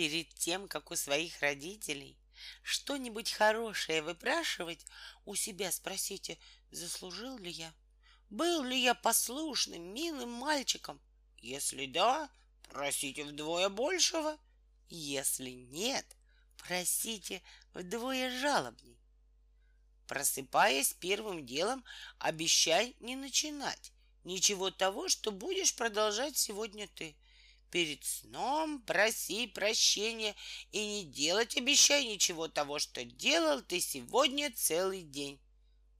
Перед тем, как у своих родителей что-нибудь хорошее выпрашивать, у себя спросите, заслужил ли я, был ли я послушным, милым мальчиком. Если да, просите вдвое большего. Если нет, просите вдвое жалобней. Просыпаясь первым делом, обещай не начинать ничего того, что будешь продолжать сегодня ты. Перед сном проси прощения и не делать, обещай ничего того, что делал ты сегодня целый день.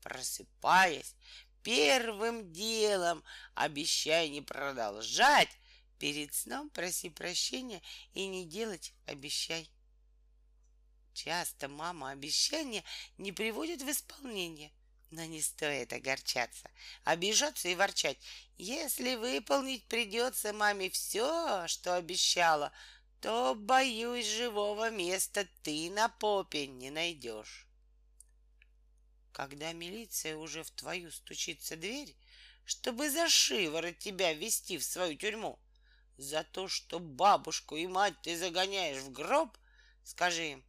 Просыпаясь, первым делом обещай не продолжать. Перед сном проси прощения и не делать, обещай. Часто мама обещания не приводит в исполнение. Но не стоит огорчаться, обижаться и ворчать. Если выполнить придется маме все, что обещала, то, боюсь, живого места ты на попе не найдешь. Когда милиция уже в твою стучится дверь, чтобы за шиворот тебя ввести в свою тюрьму, за то, что бабушку и мать ты загоняешь в гроб, скажи им,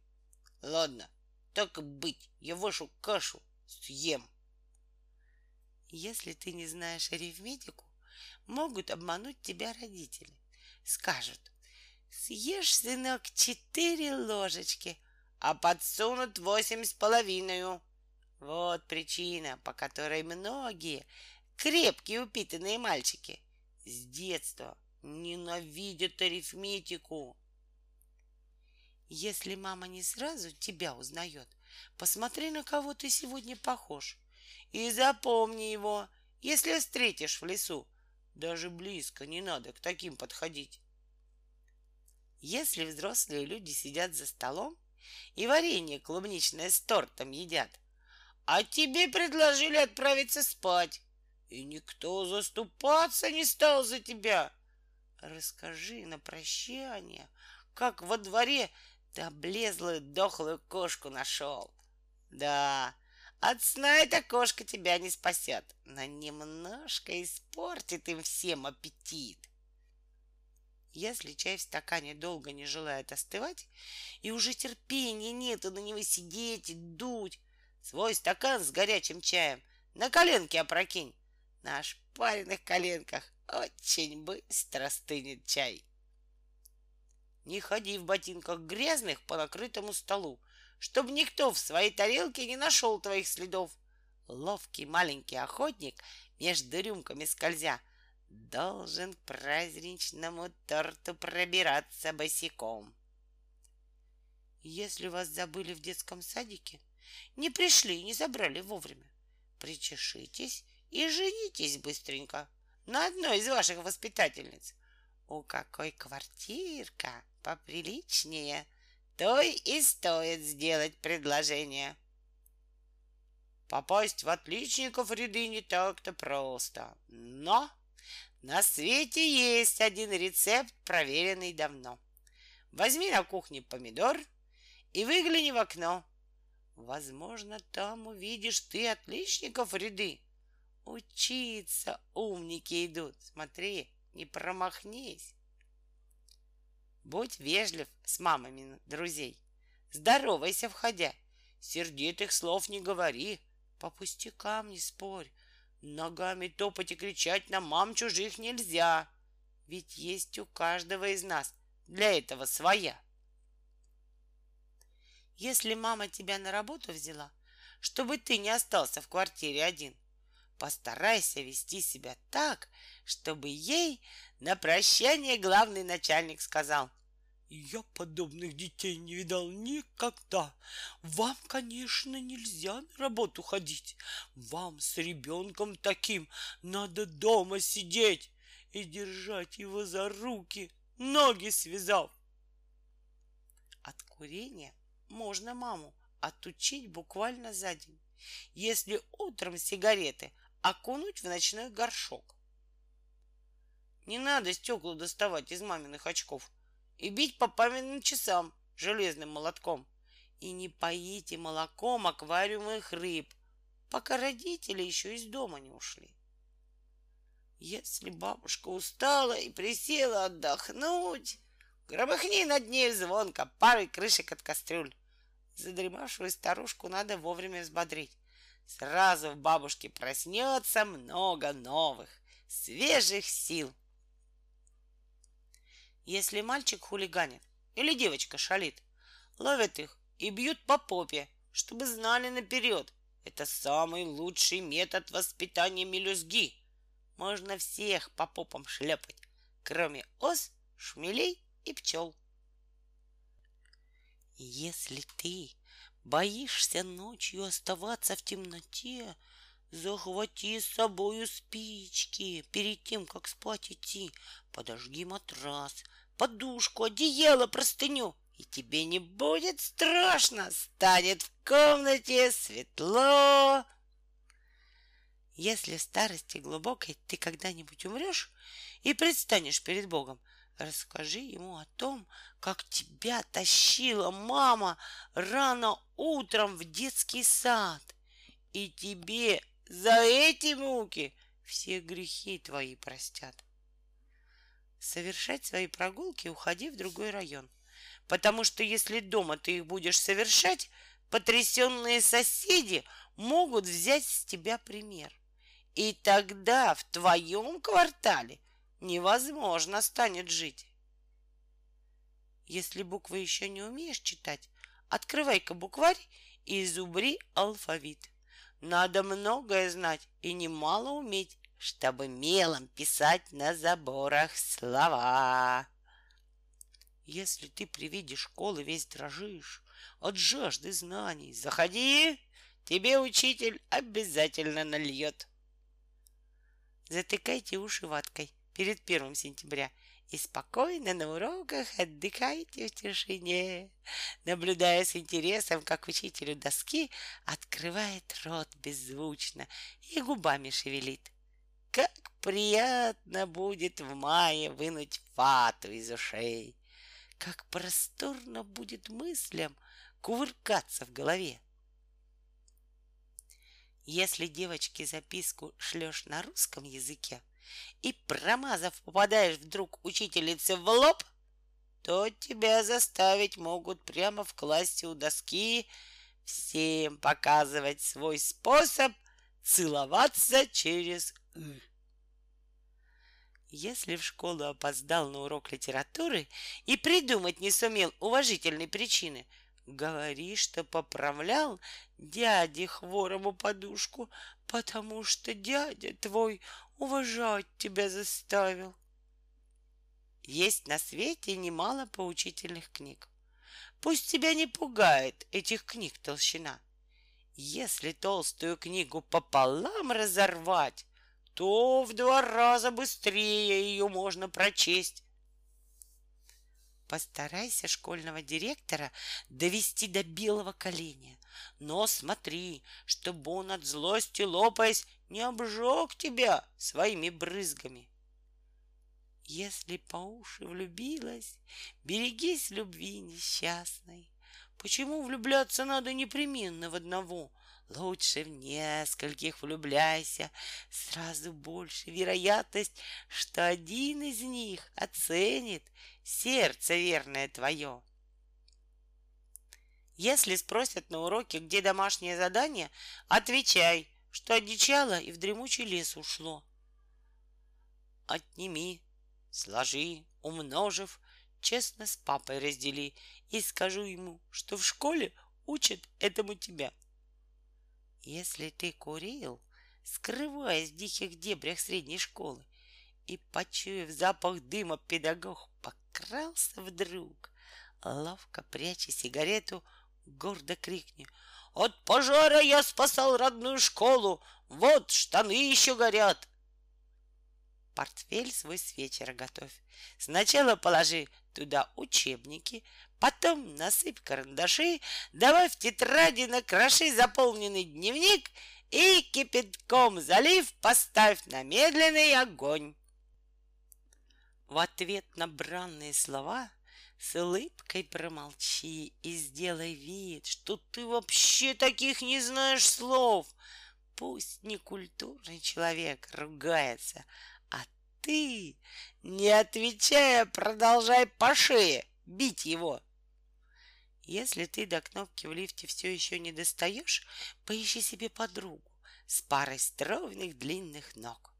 ладно, так быть, я вашу кашу съем. Если ты не знаешь арифметику, могут обмануть тебя родители. Скажут, съешь, сынок, четыре ложечки, а подсунут восемь с половиной. Вот причина, по которой многие крепкие упитанные мальчики с детства ненавидят арифметику. Если мама не сразу тебя узнает, посмотри, на кого ты сегодня похож. И запомни его, если встретишь в лесу. Даже близко не надо к таким подходить. Если взрослые люди сидят за столом и варенье клубничное с тортом едят, а тебе предложили отправиться спать, и никто заступаться не стал за тебя, расскажи на прощание, как во дворе ты облезлую дохлую кошку нашел. Да, от сна эта кошка тебя не спасет, но немножко испортит им всем аппетит. Если чай в стакане долго не желает остывать, и уже терпения нету на него сидеть и дуть, свой стакан с горячим чаем на коленке опрокинь. На ошпаренных коленках очень быстро стынет чай. Не ходи в ботинках грязных по накрытому столу, чтобы никто в своей тарелке не нашел твоих следов. Ловкий маленький охотник между рюмками скользя должен к праздничному торту пробираться босиком. Если вас забыли в детском садике, не пришли, не забрали вовремя, причешитесь и женитесь быстренько на одной из ваших воспитательниц. У какой квартирка поприличнее — той и стоит сделать предложение. Попасть в отличников ряды не так-то просто. Но на свете есть один рецепт, проверенный давно. Возьми на кухне помидор и выгляни в окно. Возможно, там увидишь ты отличников ряды. Учиться умники идут. Смотри, не промахнись. Будь вежлив с мамами друзей. Здоровайся, входя. Сердитых слов не говори. По пустякам не спорь. Ногами топать и кричать на мам чужих нельзя. Ведь есть у каждого из нас для этого своя. Если мама тебя на работу взяла, чтобы ты не остался в квартире один, постарайся вести себя так, чтобы ей на прощание главный начальник сказал. Я подобных детей не видал никогда. Вам, конечно, нельзя на работу ходить. Вам с ребенком таким надо дома сидеть и держать его за руки, ноги связав. От курения можно маму отучить буквально за день, если утром сигареты окунуть в ночной горшок. Не надо стекла доставать из маминых очков и бить по памятным часам железным молотком. И не поите молоком аквариумных рыб, пока родители еще из дома не ушли. Если бабушка устала и присела отдохнуть, громыхни над ней звонко парой крышек от кастрюль. Задремавшую старушку надо вовремя взбодрить. Сразу в бабушке проснется много новых, свежих сил. Если мальчик хулиганит или девочка шалит, ловят их и бьют по попе, чтобы знали наперед. Это самый лучший метод воспитания мелюзги. Можно всех по попам шлепать, кроме ос, шмелей и пчел. Если ты боишься ночью оставаться в темноте, захвати с собою спички перед тем, как спать идти. Подожги матрас, подушку, одеяло, простыню, и тебе не будет страшно, станет в комнате светло. Если в старости глубокой ты когда-нибудь умрешь и предстанешь перед Богом, расскажи ему о том, как тебя тащила мама рано утром в детский сад. И тебе за эти муки все грехи твои простят. Совершать свои прогулки уходи в другой район. Потому что если дома ты их будешь совершать, потрясенные соседи могут взять с тебя пример. И тогда в твоем квартале невозможно станет жить. Если буквы еще не умеешь читать, открывай-ка букварь и зубри алфавит. Надо многое знать и немало уметь, чтобы мелом писать на заборах слова. Если ты при виде школы весь дрожишь от жажды знаний, заходи, тебе учитель обязательно нальет. Затыкайте уши ваткой перед первым сентября и спокойно на уроках отдыхайте в тишине, наблюдая с интересом, как учитель у доски открывает рот беззвучно и губами шевелит. Как приятно будет в мае вынуть фату из ушей! Как просторно будет мыслям кувыркаться в голове! Если девочке записку шлешь на русском языке и, промазав, попадаешь вдруг учительнице в лоб, то тебя заставить могут прямо в классе у доски всем показывать свой способ целоваться через «ы». Если в школу опоздал на урок литературы и придумать не сумел уважительной причины, говори, что поправлял дяде хворому подушку, потому что дядя твой уважать тебя заставил. Есть на свете немало поучительных книг. Пусть тебя не пугает этих книг толщина. Если толстую книгу пополам разорвать, то в два раза быстрее ее можно прочесть. Постарайся школьного директора довести до белого коленя. Но смотри, чтобы он от злости лопаясь не обжег тебя своими брызгами. Если по уши влюбилась, берегись любви несчастной. Почему влюбляться надо непременно в одного? Лучше в нескольких влюбляйся, сразу больше вероятность, что один из них оценит сердце верное твое. Если спросят на уроке, где домашнее задание, отвечай, что одичало и в дремучий лес ушло. Отними, сложи, умножив, честно с папой раздели и скажу ему, что в школе учат этому тебя. Если ты курил, скрываясь в диких дебрях средней школы, и, почуяв запах дыма, педагог покрался вдруг, ловко пряча сигарету, гордо крикни «От пожара я спасал родную школу! Вот штаны еще горят!» Портфель свой с вечера готовь. Сначала положи туда учебники, потом насыпь карандаши, давай в тетради накроши заполненный дневник и кипятком залив поставь на медленный огонь. В ответ на бранные слова с улыбкой промолчи и сделай вид, что ты вообще таких не знаешь слов. Пусть некультурный человек ругается, а ты, не отвечая, продолжай по шее бить его. Если ты до кнопки в лифте все еще не достаешь, поищи себе подругу с парой стройных длинных ног.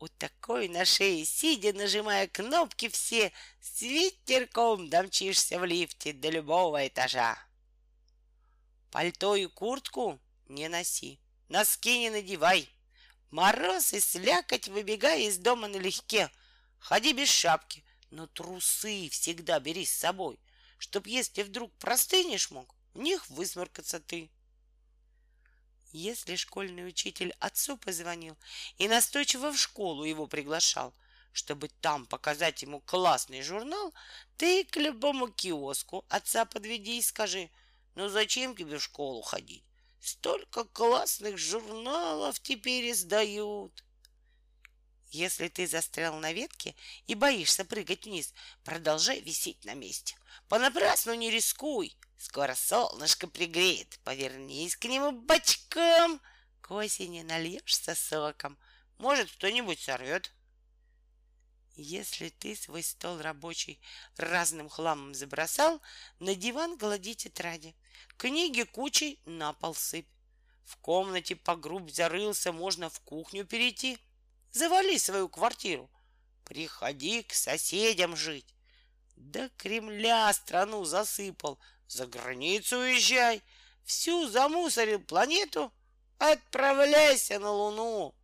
У такой на шее, сидя, нажимая кнопки все, с ветерком домчишься в лифте до любого этажа. Пальто и куртку не носи, носки не надевай. Мороз и слякоть, выбегая из дома налегке. Ходи без шапки, но трусы всегда бери с собой, чтоб если вдруг простынешь мог, в них высморкаться ты. Если школьный учитель отцу позвонил и настойчиво в школу его приглашал, чтобы там показать ему классный журнал, ты к любому киоску отца подведи и скажи, ну зачем тебе в школу ходить? Столько классных журналов теперь издают. Если ты застрял на ветке и боишься прыгать вниз, продолжай висеть на месте. Понапрасну не рискуй. Скоро солнышко пригреет. Повернись к нему бочком. К осени нальешься соком. Может, кто-нибудь сорвет. Если ты свой стол рабочий разным хламом забросал, на диван глади тетради. Книги кучей на пол сыпь. В комнате по грубь зарылся, можно в кухню перейти. Завали свою квартиру. Приходи к соседям жить. До Кремля страну засыпал. За границу уезжай. Всю замусорил планету. Отправляйся на Луну.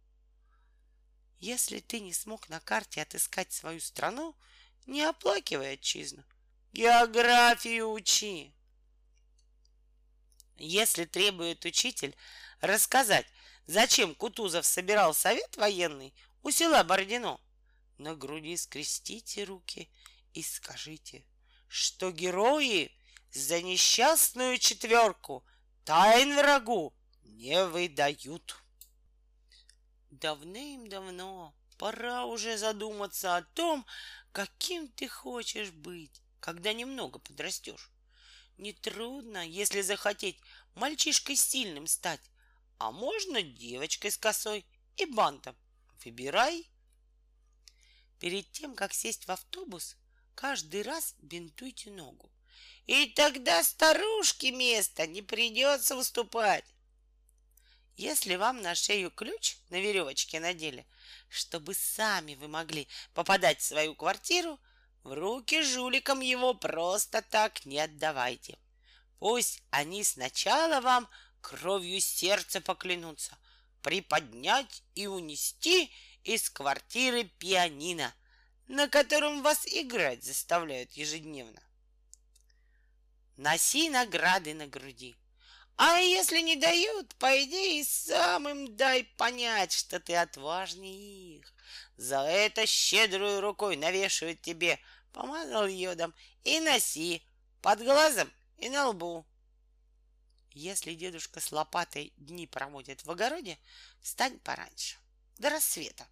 Если ты не смог на карте отыскать свою страну, не оплакивай отчизну. Географию учи. Если требует учитель рассказать, зачем Кутузов собирал совет военный у села Бородино, на груди скрестите руки и скажите, что герои за несчастную четверку тайн врагу не выдают. Давным-давно пора уже задуматься о том, каким ты хочешь быть, когда немного подрастешь. Нетрудно, если захотеть мальчишкой сильным стать, а можно девочкой с косой и бантом. Выбирай. Перед тем, как сесть в автобус, каждый раз бинтуйте ногу. И тогда старушке места не придется выступать. Если вам на шею ключ на веревочке надели, чтобы сами вы могли попадать в свою квартиру, в руки жуликам его просто так не отдавайте. Пусть они сначала вам кровью сердца поклянутся приподнять и унести из квартиры пианино, на котором вас играть заставляют ежедневно. Носи награды на груди. А если не дают, пойди и сам им дай понять, что ты отважнее их. За это щедрую рукой навешивают тебе помазал йодом и носи под глазом и на лбу. Если дедушка с лопатой дни проводит в огороде, встань пораньше, до рассвета,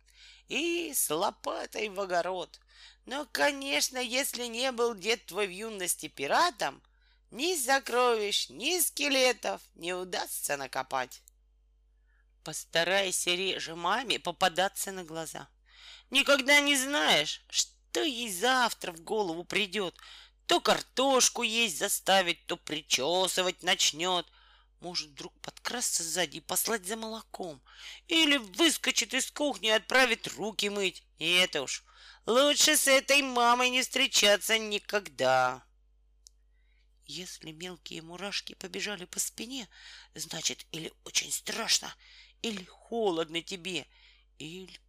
и с лопатой в огород. Но, конечно, если не был дед твой в юности пиратом, ни сокровищ, ни скелетов не удастся накопать. Постарайся реже маме попадаться на глаза. Никогда не знаешь, что ей завтра в голову придет. То картошку есть заставить, то причесывать начнет. Может вдруг подкрасться сзади и послать за молоком. Или выскочит из кухни и отправит руки мыть. И это уж лучше с этой мамой не встречаться никогда. Если мелкие мурашки побежали по спине, значит, или очень страшно, или холодно тебе, или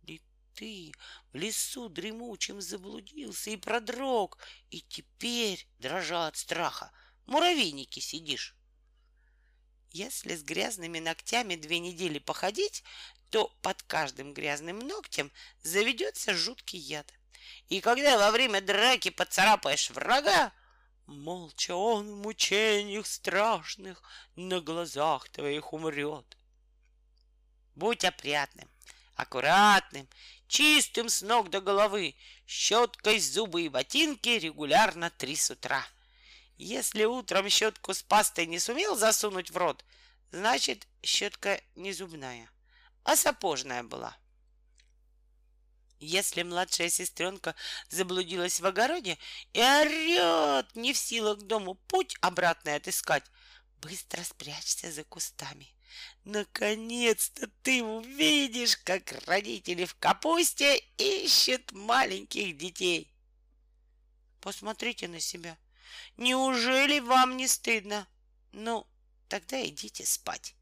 ты в лесу дремучем заблудился и продрог, и теперь, дрожа от страха, муравейники сидишь. Если с грязными ногтями две недели походить, то под каждым грязным ногтем заведется жуткий яд. И когда во время драки поцарапаешь врага, молча он в мучениях страшных на глазах твоих умрет. Будь опрятным, аккуратным чистым с ног до головы, щеткой зубы и ботинки регулярно три с утра. Если утром щетку с пастой не сумел засунуть в рот, значит, щетка не зубная, а сапожная была. Если младшая сестренка заблудилась в огороде и орет, не в силах дому путь обратный отыскать, быстро спрячься за кустами. Наконец-то ты увидишь, как родители в капусте ищут маленьких детей. Посмотрите на себя. Неужели вам не стыдно? Ну, тогда идите спать.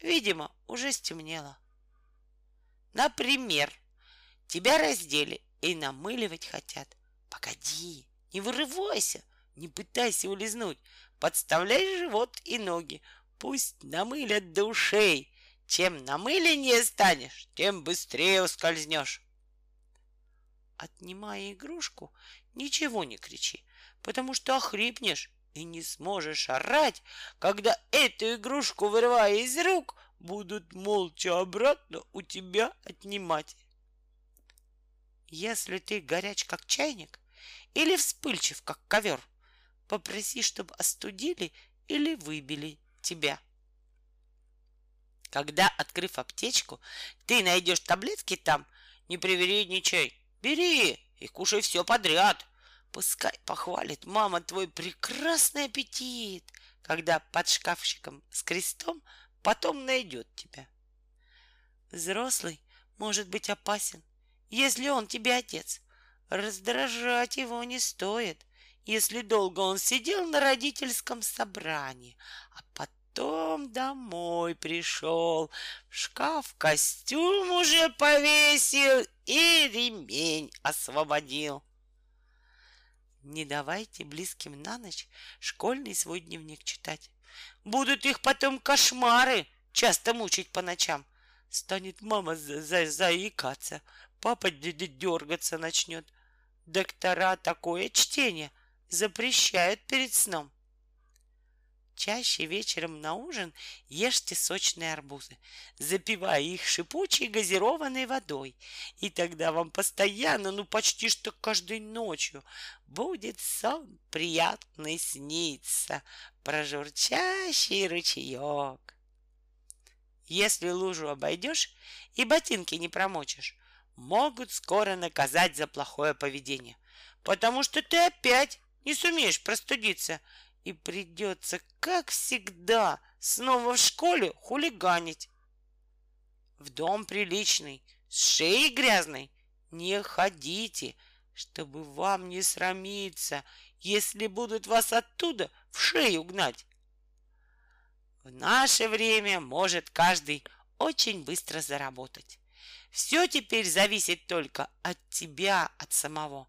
Видимо, уже стемнело. Например, Тебя раздели и намыливать хотят. Погоди, не вырывайся, не пытайся улизнуть. Подставляй живот и ноги. Пусть намылят до ушей. Чем намыленнее станешь, тем быстрее ускользнешь. Отнимая игрушку, ничего не кричи, потому что охрипнешь и не сможешь орать, когда эту игрушку, вырывая из рук, будут молча обратно у тебя отнимать. Если ты горяч, как чайник, или вспыльчив, как ковер, попроси, чтобы остудили или выбили тебя. Когда, открыв аптечку, ты найдешь таблетки там, не привередничай, бери и кушай все подряд. Пускай похвалит мама твой прекрасный аппетит, когда под шкафчиком с крестом потом найдет тебя. Взрослый может быть опасен, если он тебе отец. Раздражать его не стоит, если долго он сидел на родительском собрании, а потом домой пришел, в шкаф костюм уже повесил и ремень освободил. Не давайте близким на ночь школьный свой дневник читать. Будут их потом кошмары часто мучить по ночам. Станет мама за за заикаться, Папа дергаться начнет. Доктора такое чтение запрещают перед сном. Чаще вечером на ужин ешьте сочные арбузы, запивая их шипучей газированной водой. И тогда вам постоянно, ну почти что каждой ночью, будет сон приятный сниться про журчащий ручеек. Если лужу обойдешь и ботинки не промочишь, могут скоро наказать за плохое поведение, потому что ты опять не сумеешь простудиться, и придется, как всегда, снова в школе хулиганить. В дом приличный, с шеей грязной не ходите, чтобы вам не срамиться, если будут вас оттуда в шею гнать. В наше время может каждый очень быстро заработать. Все теперь зависит только от тебя, от самого.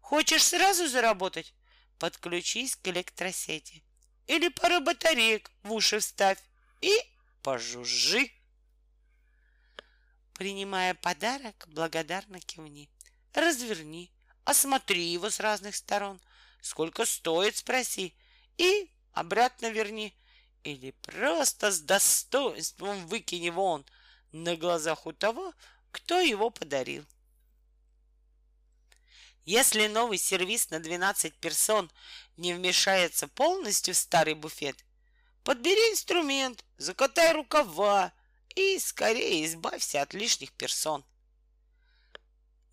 Хочешь сразу заработать? Подключись к электросети. Или пару батареек в уши вставь и пожужжи. Принимая подарок, благодарно кивни. Разверни, осмотри его с разных сторон. Сколько стоит, спроси. И обратно верни. Или просто с достоинством выкини вон на глазах у того, кто его подарил. Если новый сервис на 12 персон не вмешается полностью в старый буфет, подбери инструмент, закатай рукава и скорее избавься от лишних персон.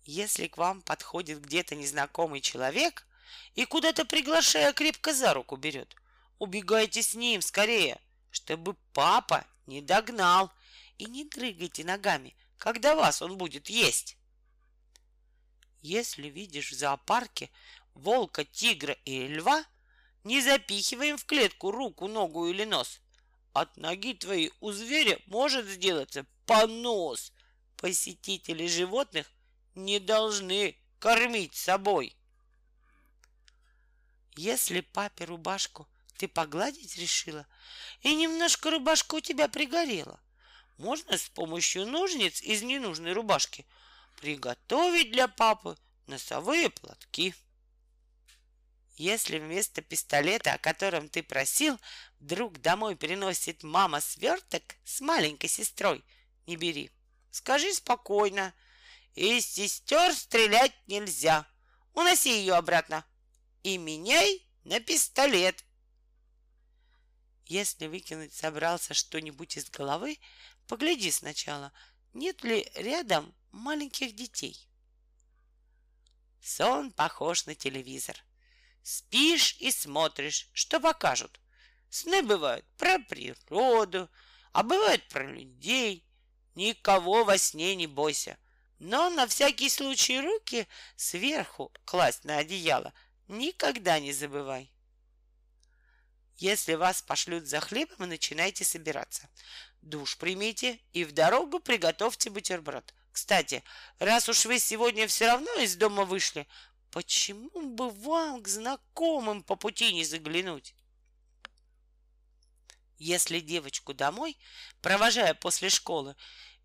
Если к вам подходит где-то незнакомый человек и куда-то приглашая крепко за руку берет, убегайте с ним скорее, чтобы папа не догнал и не дрыгайте ногами, когда вас он будет есть. Если видишь в зоопарке волка, тигра и льва, не запихиваем в клетку руку, ногу или нос. От ноги твоей у зверя может сделаться понос. Посетители животных не должны кормить собой. Если папе рубашку ты погладить решила, и немножко рубашка у тебя пригорела, можно с помощью ножниц из ненужной рубашки приготовить для папы носовые платки. Если вместо пистолета, о котором ты просил, вдруг домой приносит мама сверток с маленькой сестрой, не бери. Скажи спокойно. Из сестер стрелять нельзя. Уноси ее обратно и меняй на пистолет. Если выкинуть собрался что-нибудь из головы, Погляди сначала, нет ли рядом маленьких детей. Сон похож на телевизор. Спишь и смотришь, что покажут. Сны бывают про природу, а бывают про людей. Никого во сне не бойся. Но на всякий случай руки сверху класть на одеяло никогда не забывай. Если вас пошлют за хлебом, начинайте собираться. Душ примите и в дорогу приготовьте бутерброд. Кстати, раз уж вы сегодня все равно из дома вышли, почему бы вам к знакомым по пути не заглянуть? Если девочку домой, провожая после школы,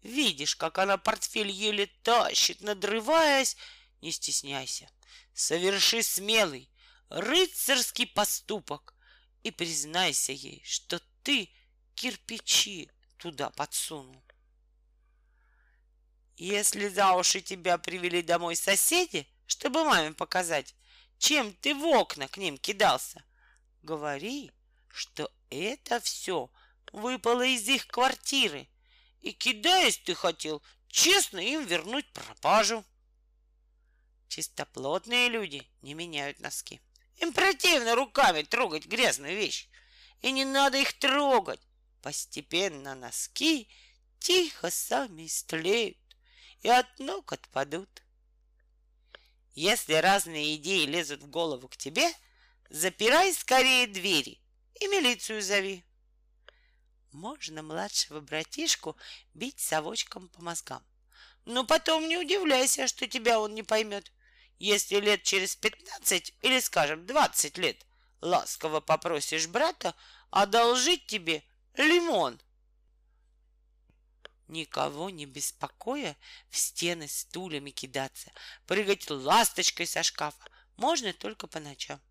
видишь, как она портфель еле тащит, надрываясь, не стесняйся. Соверши смелый, рыцарский поступок и признайся ей, что ты кирпичи туда подсунул. Если за уши тебя привели домой соседи, чтобы маме показать, чем ты в окна к ним кидался, говори, что это все выпало из их квартиры, и кидаясь ты хотел честно им вернуть пропажу. Чистоплотные люди не меняют носки. Им противно руками трогать грязную вещь. И не надо их трогать. Постепенно носки тихо сами истлеют и от ног отпадут. Если разные идеи лезут в голову к тебе, запирай скорее двери и милицию зови. Можно младшего братишку бить совочком по мозгам. Но потом не удивляйся, что тебя он не поймет. Если лет через пятнадцать или, скажем, двадцать лет ласково попросишь брата одолжить тебе лимон — Никого не беспокоя, в стены стульями кидаться, прыгать ласточкой со шкафа можно только по ночам.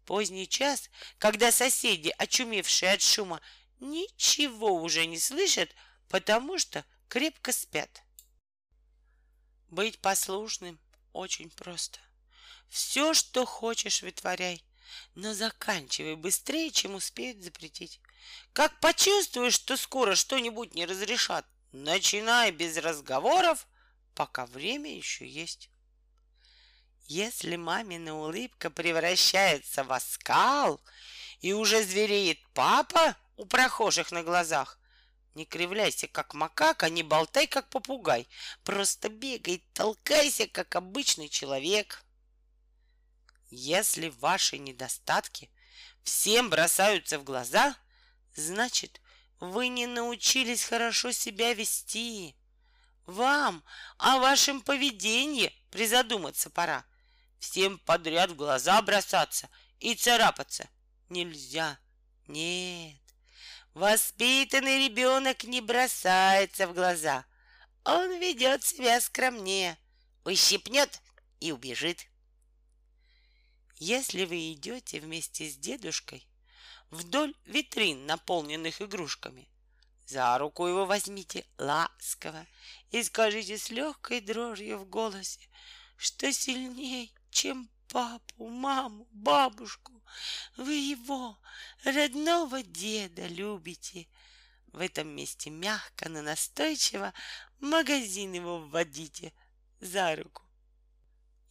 В поздний час, когда соседи, очумевшие от шума, ничего уже не слышат, потому что крепко спят. Быть послушным очень просто. Все, что хочешь, вытворяй, но заканчивай быстрее, чем успеют запретить. Как почувствуешь, что скоро что-нибудь не разрешат, Начинай без разговоров, пока время еще есть. Если мамина улыбка превращается в оскал, и уже звереет папа у прохожих на глазах, не кривляйся, как макака, не болтай, как попугай. Просто бегай, толкайся, как обычный человек. Если ваши недостатки всем бросаются в глаза, значит, вы не научились хорошо себя вести. Вам о вашем поведении призадуматься пора. Всем подряд в глаза бросаться и царапаться нельзя. Нет, воспитанный ребенок не бросается в глаза. Он ведет себя скромнее, ущипнет и убежит. Если вы идете вместе с дедушкой, вдоль витрин, наполненных игрушками. За руку его возьмите ласково и скажите с легкой дрожью в голосе, что сильней, чем папу, маму, бабушку, вы его, родного деда, любите. В этом месте мягко, но настойчиво магазин его вводите за руку.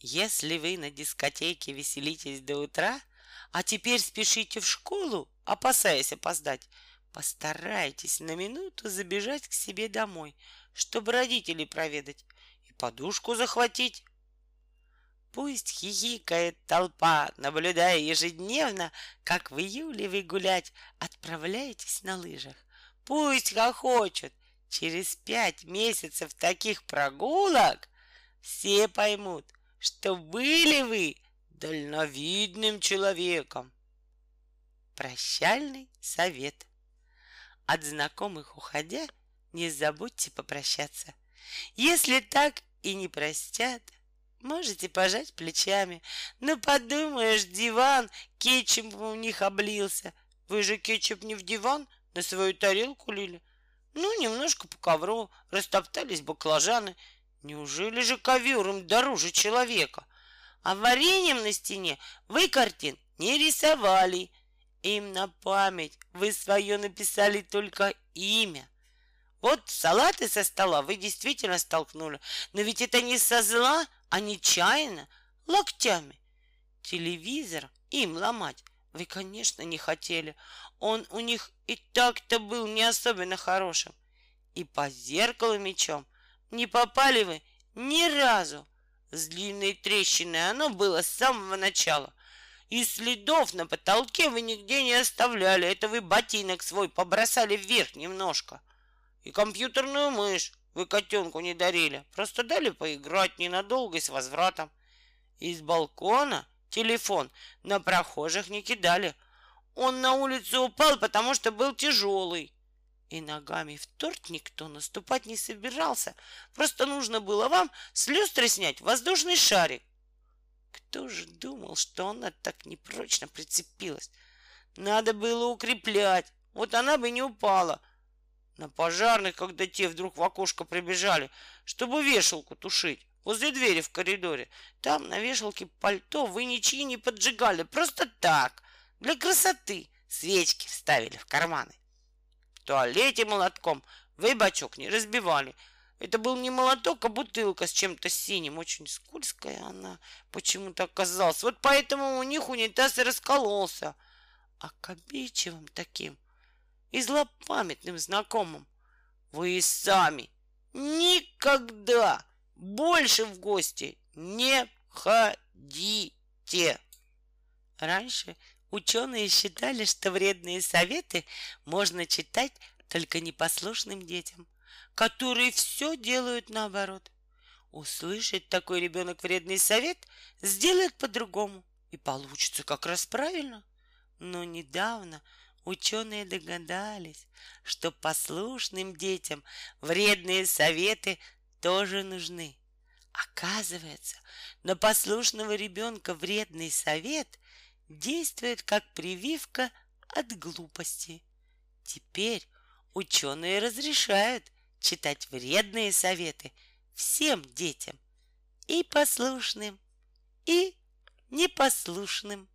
Если вы на дискотеке веселитесь до утра — а теперь спешите в школу, опасаясь опоздать. Постарайтесь на минуту забежать к себе домой, чтобы родителей проведать и подушку захватить. Пусть хихикает толпа, наблюдая ежедневно, как в июле вы гулять отправляетесь на лыжах. Пусть хохочут. Через пять месяцев таких прогулок все поймут, что были вы дальновидным человеком. Прощальный совет. От знакомых уходя, не забудьте попрощаться. Если так и не простят, можете пожать плечами. Но подумаешь, диван кетчупом у них облился. Вы же кетчуп не в диван, на свою тарелку лили. Ну, немножко по ковру растоптались баклажаны. Неужели же ковер им дороже человека? А вареньем на стене вы картин не рисовали. Им на память вы свое написали только имя. Вот салаты со стола вы действительно столкнули. Но ведь это не со зла, а нечаянно. локтями. Телевизор им ломать вы, конечно, не хотели. Он у них и так-то был не особенно хорошим. И по зеркалу мечом не попали вы ни разу. С длинной трещиной оно было с самого начала. И следов на потолке вы нигде не оставляли. Это вы ботинок свой побросали вверх немножко. И компьютерную мышь вы котенку не дарили. Просто дали поиграть ненадолго и с возвратом. Из балкона телефон на прохожих не кидали. Он на улицу упал, потому что был тяжелый. И ногами в торт никто наступать не собирался. Просто нужно было вам с люстры снять воздушный шарик. Кто же думал, что она так непрочно прицепилась? Надо было укреплять. Вот она бы не упала. На пожарных, когда те вдруг в окошко прибежали, чтобы вешалку тушить возле двери в коридоре. Там на вешалке пальто вы ничьи не поджигали. Просто так, для красоты. Свечки вставили в карманы. Туалете молотком вы бачок не разбивали. Это был не молоток, а бутылка с чем-то синим. Очень скользкая она почему-то оказалась. Вот поэтому у них унитаз и раскололся. А к обидчивым таким и злопамятным знакомым вы и сами никогда больше в гости не ходите. Раньше ученые считали, что вредные советы можно читать только непослушным детям, которые все делают наоборот. Услышит такой ребенок вредный совет, сделает по-другому, и получится как раз правильно. Но недавно ученые догадались, что послушным детям вредные советы тоже нужны. Оказывается, на послушного ребенка вредный совет действует как прививка от глупости. Теперь ученые разрешают читать вредные советы всем детям, и послушным, и непослушным.